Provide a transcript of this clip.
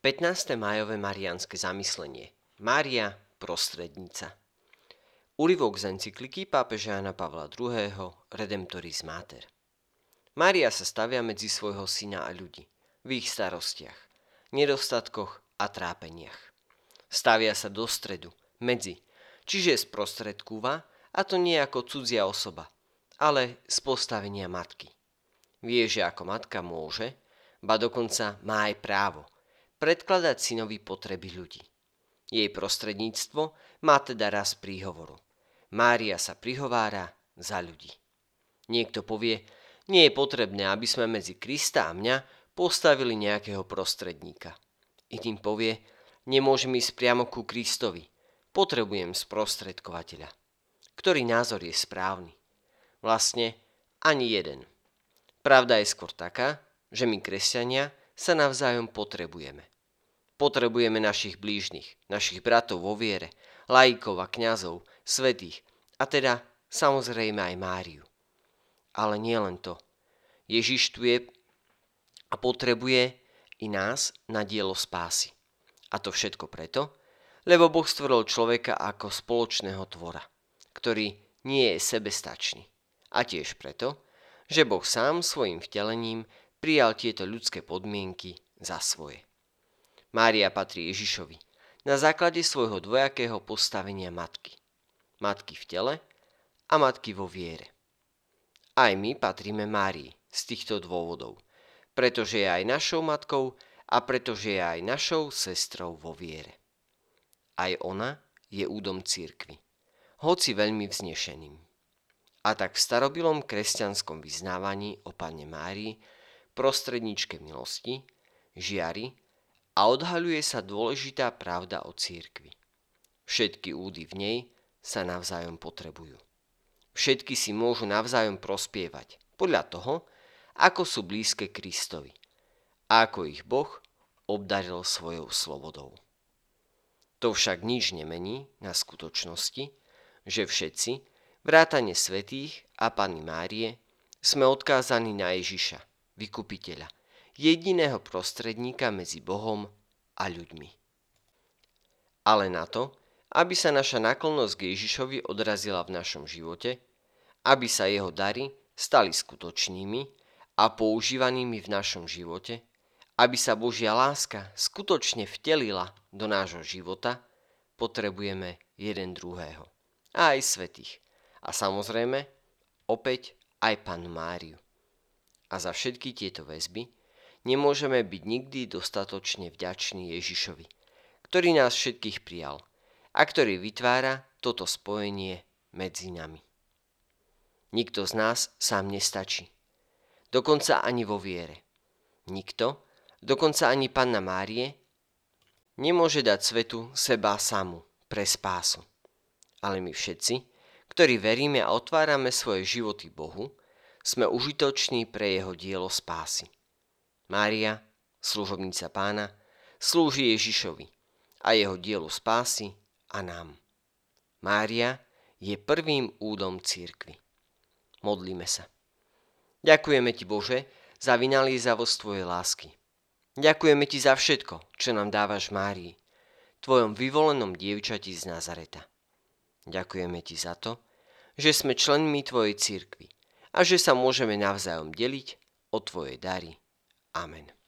15. májové marianské zamyslenie. Mária, prostrednica. Úryvok z encykliky pápeža Jana Pavla II. Redemptoris Mater. Mária sa stavia medzi svojho syna a ľudí, v ich starostiach, nedostatkoch a trápeniach. Stavia sa do stredu, medzi, čiže sprostredkúva, a to nie ako cudzia osoba, ale z postavenia matky. Vie, že ako matka môže, ba dokonca má aj právo – predkladať synovi potreby ľudí. Jej prostredníctvo má teda raz príhovoru. Mária sa prihovára za ľudí. Niekto povie, nie je potrebné, aby sme medzi Krista a mňa postavili nejakého prostredníka. Iným povie, nemôžem ísť priamo ku Kristovi, potrebujem sprostredkovateľa. Ktorý názor je správny? Vlastne ani jeden. Pravda je skôr taká, že my kresťania sa navzájom potrebujeme. Potrebujeme našich blížnych, našich bratov vo viere, laikov a kňazov, svetých, a teda samozrejme aj Máriu. Ale nie len to. Ježiš tu je a potrebuje i nás na dielo spásy. A to všetko preto, lebo Boh stvoril človeka ako spoločného tvora, ktorý nie je sebestačný. A tiež preto, že Boh sám svojim vtelením prijal tieto ľudské podmienky za svoje. Mária patrí Ježišovi na základe svojho dvojakého postavenia matky. Matky v tele a matky vo viere. Aj my patríme Márii z týchto dôvodov, pretože je aj našou matkou a pretože je aj našou sestrou vo viere. Aj ona je údom církvy, hoci veľmi vznešeným. A tak v starobilom kresťanskom vyznávaní o Pane Márii prostredničke milosti, žiari a odhaľuje sa dôležitá pravda o církvi. Všetky údy v nej sa navzájom potrebujú. Všetky si môžu navzájom prospievať podľa toho, ako sú blízke Kristovi a ako ich Boh obdaril svojou slobodou. To však nič nemení na skutočnosti, že všetci, vrátane svetých a Panny Márie, sme odkázaní na Ježiša, vykupiteľa, jediného prostredníka medzi Bohom a ľuďmi. Ale na to, aby sa naša náklonnosť k Ježišovi odrazila v našom živote, aby sa jeho dary stali skutočnými a používanými v našom živote, aby sa Božia láska skutočne vtelila do nášho života, potrebujeme jeden druhého. A aj svetých. A samozrejme, opäť aj Panu Máriu a za všetky tieto väzby nemôžeme byť nikdy dostatočne vďační Ježišovi, ktorý nás všetkých prijal a ktorý vytvára toto spojenie medzi nami. Nikto z nás sám nestačí. Dokonca ani vo viere. Nikto, dokonca ani Panna Márie, nemôže dať svetu seba samu pre spásu. Ale my všetci, ktorí veríme a otvárame svoje životy Bohu, sme užitoční pre jeho dielo spásy. Mária, služobnica pána, slúži Ježišovi a jeho dielu spásy a nám. Mária je prvým údom církvy. Modlíme sa. Ďakujeme ti, Bože, za vynaliezavosť tvojej lásky. Ďakujeme ti za všetko, čo nám dávaš Márii, tvojom vyvolenom dievčati z Nazareta. Ďakujeme ti za to, že sme členmi tvojej církvy a že sa môžeme navzájom deliť o Tvoje dary. Amen.